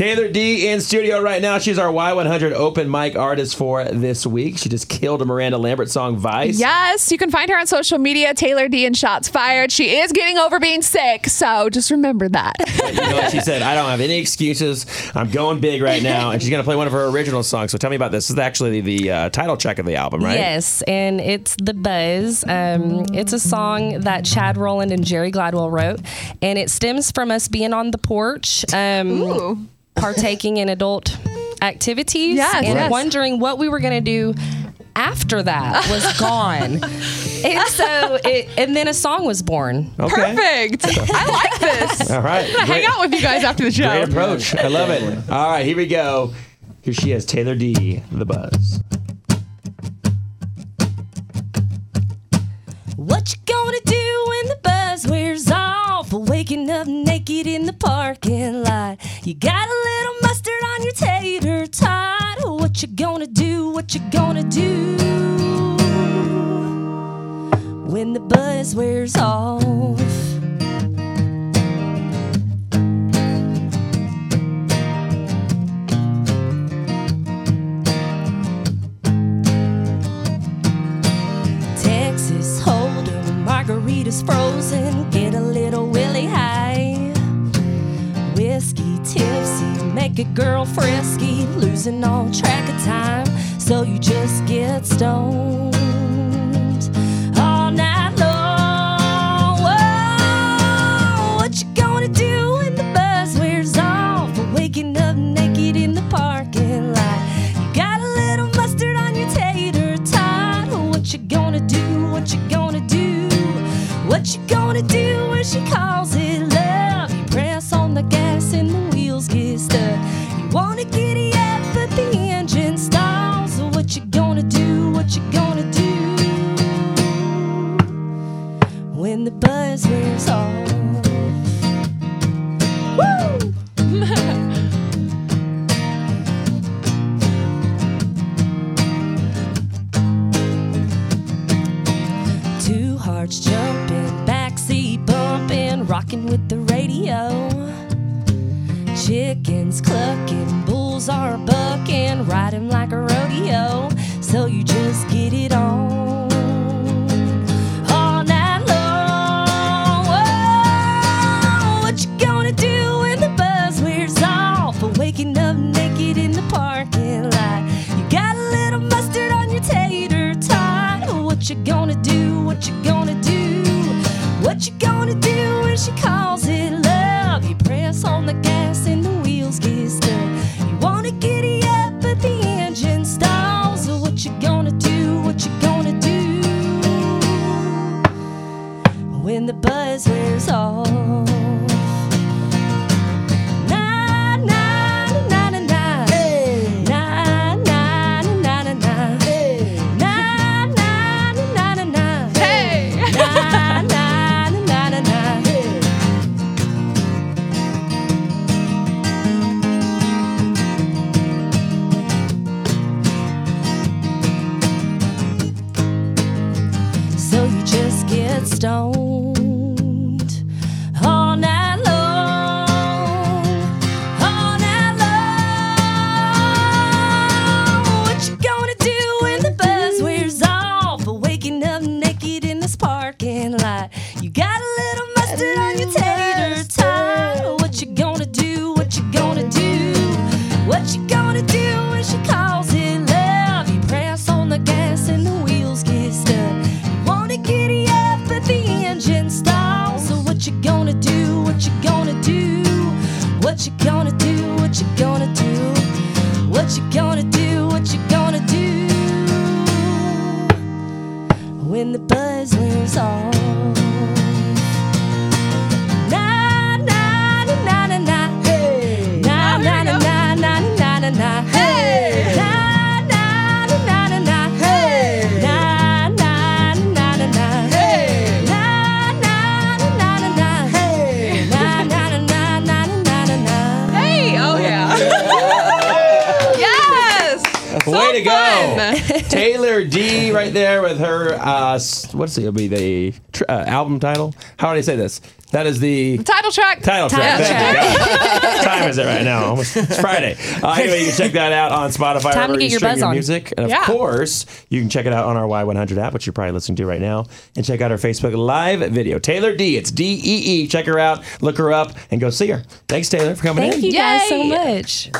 Taylor Dee in studio right now. She's our Y100 open mic artist for this week. She just killed a Miranda Lambert song, Vice. Yes, you can find her on social media, Taylor Dee and Shots Fired. She is getting over being sick, so just remember that. You know what she said? I don't have any excuses. I'm going big right now. And she's going to play one of her original songs. So tell me about this. This is actually the uh, title track of the album, right? Yes, and it's The Buzz. Um, it's a song that Chad Rowland and Jerry Gladwell wrote, and it stems from us being on the porch, um, Ooh. Partaking in adult activities, Yes, and yes. wondering what we were going to do after that was gone. and so, it, and then a song was born. Okay. Perfect. I like this. All right. I'm hang out with you guys after the show. Great approach. I love it. All right, here we go. Here she is, Taylor Dee, The Buzz. What you gonna do when the buzz wears off? Waking up naked in the parking lot. You got a little mustard on your tater tot. What you gonna do? What you gonna do? When the buzz wears off. Texas Hold'em, margaritas frozen, Whiskey tipsy, make a girl frisky, losing all track of time, so you just get stoned the gas and the wheels get stuck. You wanna giddy up, but the engine stalls. So what you gonna do? What you gonna do? When the buzz wears off. Two hearts jumping, backseat bumping, rocking with the. Chickens clucking, bulls are bucking, riding like When the buzz What you gonna do? What you gonna do? When the buzz wears off. Yes. Way to fun. go, Taylor Dee. Right there with her. Uh, what's it? It'll be the tr- uh, album title. How do I say this? That is the Title track. Title track. Thank you. What time is it right now? It's Friday. Uh, anyway, you can check that out on Spotify. Time to get you your stream buzz on. music. And of Yeah. course, you can check it out on our Y100 app, which you're probably listening to right now. And check out our Facebook Live video. Taylor Dee. It's D E E. Check her out, look her up, and go see her. Thanks, Taylor, for coming Thank in. Thank you guys so much.